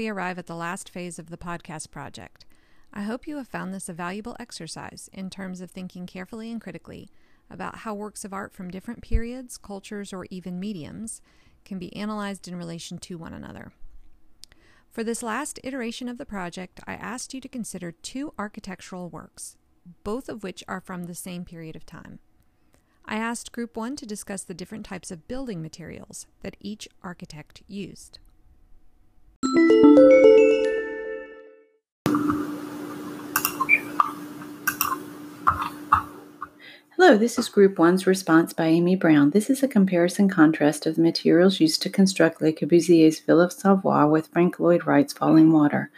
we arrive at the last phase of the podcast project. I hope you have found this a valuable exercise in terms of thinking carefully and critically about how works of art from different periods, cultures, or even mediums can be analyzed in relation to one another. For this last iteration of the project, I asked you to consider two architectural works, both of which are from the same period of time. I asked Group 1 to discuss the different types of building materials that each architect used. Hello, this is Group 1's response by Amy Brown. This is a comparison contrast of the materials used to construct Le Corbusier's Villa Savoye with Frank Lloyd Wright's Falling Water.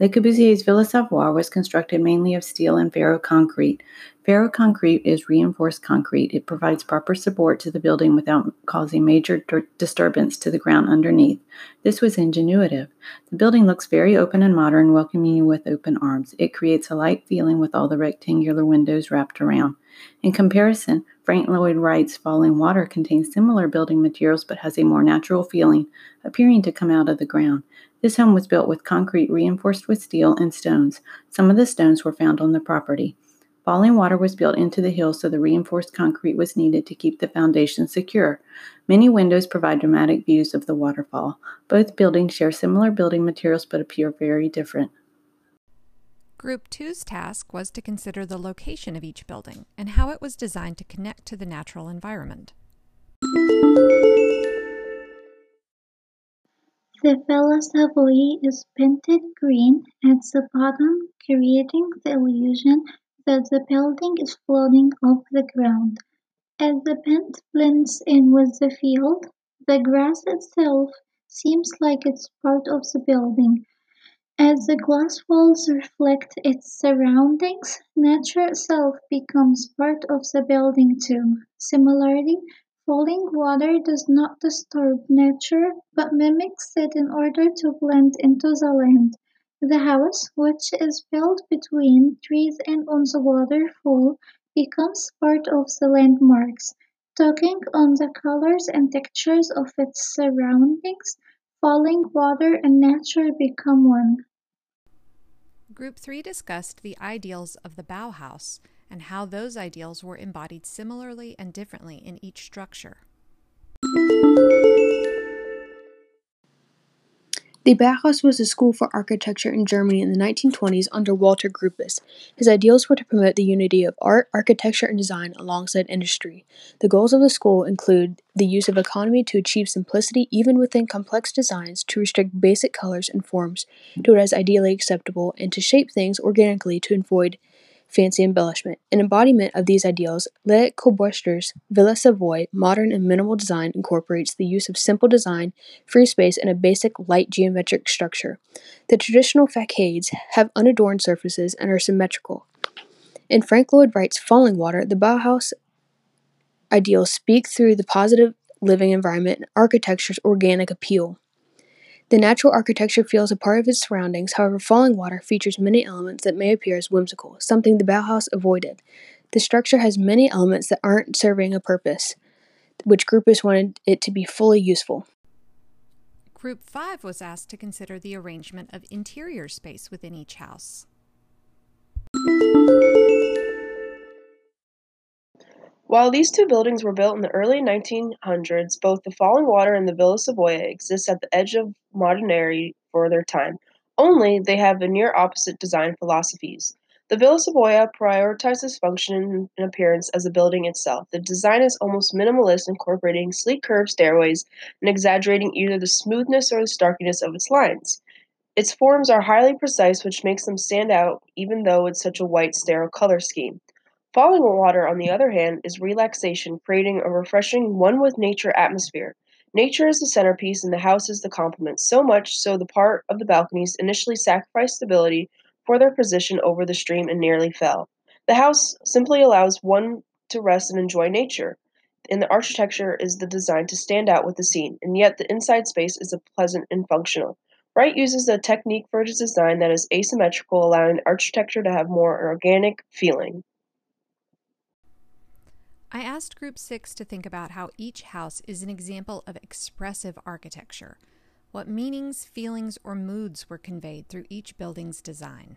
Le Corbusier's Villa Savoye was constructed mainly of steel and ferroconcrete. Ferroconcrete is reinforced concrete. It provides proper support to the building without causing major disturbance to the ground underneath. This was ingenuitive. The building looks very open and modern, welcoming you with open arms. It creates a light feeling with all the rectangular windows wrapped around. In comparison, Frank Lloyd Wright's Falling Water contains similar building materials but has a more natural feeling, appearing to come out of the ground. This home was built with concrete reinforced with steel and stones. Some of the stones were found on the property. Falling water was built into the hill, so the reinforced concrete was needed to keep the foundation secure. Many windows provide dramatic views of the waterfall. Both buildings share similar building materials but appear very different. Group 2's task was to consider the location of each building and how it was designed to connect to the natural environment. The Villa Savoye is painted green at the bottom, creating the illusion that the building is floating off the ground. As the paint blends in with the field, the grass itself seems like it's part of the building, as the glass walls reflect its surroundings, nature itself becomes part of the building too. Similarly, falling water does not disturb nature but mimics it in order to blend into the land. The house, which is built between trees and on the waterfall, becomes part of the landmarks. Talking on the colors and textures of its surroundings, falling water and nature become one. Group 3 discussed the ideals of the Bauhaus and how those ideals were embodied similarly and differently in each structure. The Bauhaus was a school for architecture in Germany in the 1920s under Walter Gropius. His ideals were to promote the unity of art, architecture, and design alongside industry. The goals of the school include the use of economy to achieve simplicity even within complex designs, to restrict basic colors and forms to what is ideally acceptable, and to shape things organically to avoid fancy embellishment. An embodiment of these ideals, Le Corbusier's Villa Savoye modern and minimal design incorporates the use of simple design, free space, and a basic light geometric structure. The traditional facades have unadorned surfaces and are symmetrical. In Frank Lloyd Wright's Falling Water, the Bauhaus ideals speak through the positive living environment and architecture's organic appeal. The natural architecture feels a part of its surroundings, however, Falling Water features many elements that may appear as whimsical, something the Bauhaus avoided. The structure has many elements that aren't serving a purpose, which Gropius wanted it to be fully useful. Group 5 was asked to consider the arrangement of interior space within each house. While these two buildings were built in the early 1900s, both the Falling Water and the Villa Savoye exist at the edge of modernity for their time, only they have the near opposite design philosophies. The Villa Savoye prioritizes function and appearance as a building itself. The design is almost minimalist, incorporating sleek curved stairways and exaggerating either the smoothness or the starkness of its lines. Its forms are highly precise, which makes them stand out even though it's such a white, sterile color scheme. Falling water, on the other hand, is relaxation, creating a refreshing one with nature atmosphere. Nature is the centerpiece and the house is the complement, so much so the part of the balconies initially sacrificed stability for their position over the stream and nearly fell. The house simply allows one to rest and enjoy nature. And the architecture is the design to stand out with the scene, and yet the inside space is pleasant and functional. Wright uses a technique for his design that is asymmetrical, allowing architecture to have more organic feeling. I asked Group 6 to think about how each house is an example of expressive architecture. What meanings, feelings, or moods were conveyed through each building's design?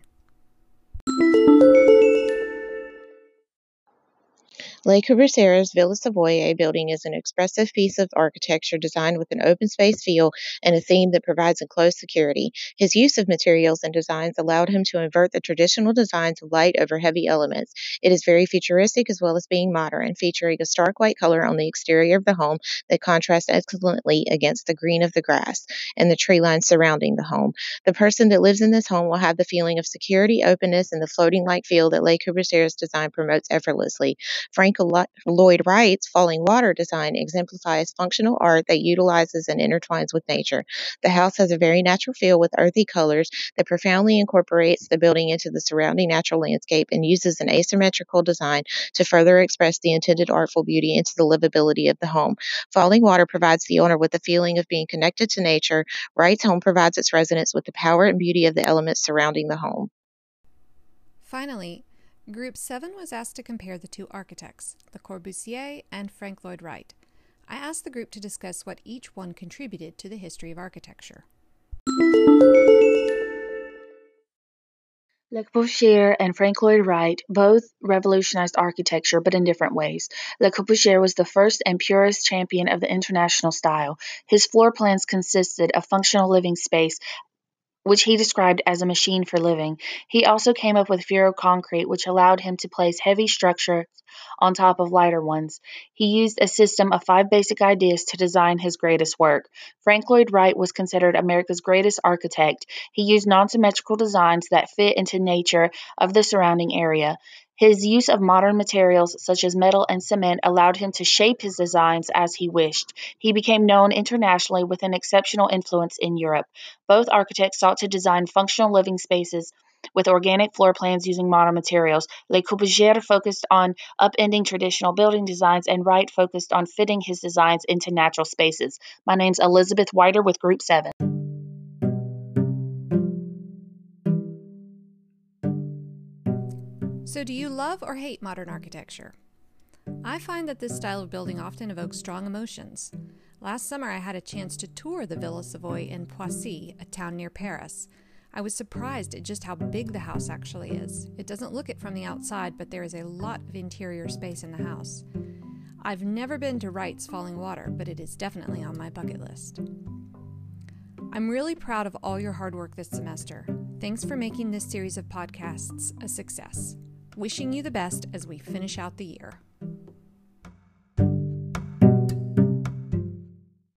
Le Corbusier's Villa Savoye building is an expressive piece of architecture designed with an open space feel and a theme that provides enclosed security. His use of materials and designs allowed him to invert the traditional designs of light over heavy elements. It is very futuristic as well as being modern, featuring a stark white color on the exterior of the home that contrasts excellently against the green of the grass and the tree lines surrounding the home. The person that lives in this home will have the feeling of security, openness, and the floating like feel that Le Corbusier's design promotes effortlessly. Frank Lloyd Wright's Falling Water design exemplifies functional art that utilizes and intertwines with nature. The house has a very natural feel with earthy colors that profoundly incorporates the building into the surrounding natural landscape and uses an asymmetrical design to further express the intended artful beauty into the livability of the home. Falling Water provides the owner with a feeling of being connected to nature. Wright's home provides its residents with the power and beauty of the elements surrounding the home. Finally, Group 7 was asked to compare the two architects, Le Corbusier and Frank Lloyd Wright. I asked the group to discuss what each one contributed to the history of architecture. Le Corbusier and Frank Lloyd Wright both revolutionized architecture, but in different ways. Le Corbusier was the first and purest champion of the international style. His floor plans consisted of functional living space which he described as a machine for living. He also came up with ferroconcrete, which allowed him to place heavy structures on top of lighter ones. He used a system of five basic ideas to design his greatest work. Frank Lloyd Wright was considered America's greatest architect. He used non symmetrical designs that fit into nature of the surrounding area. His use of modern materials such as metal and cement allowed him to shape his designs as he wished. He became known internationally with an exceptional influence in Europe. Both architects sought to design functional living spaces with organic floor plans using modern materials. Le Corbusier focused on upending traditional building designs, and Wright focused on fitting his designs into natural spaces. My name's Elizabeth Whiter with Group 7. So, do you love or hate modern mm. architecture? I find that this style of building often evokes strong emotions. Last summer, I had a chance to tour the Villa Savoye in Poissy, a town near Paris. I was surprised at just how big the house actually is. It doesn't look it from the outside, but there is a lot of interior space in the house. I've never been to Wright's Falling Water, but it is definitely on my bucket list. I'm really proud of all your hard work this semester. Thanks for making this series of podcasts a success. Wishing you the best as we finish out the year.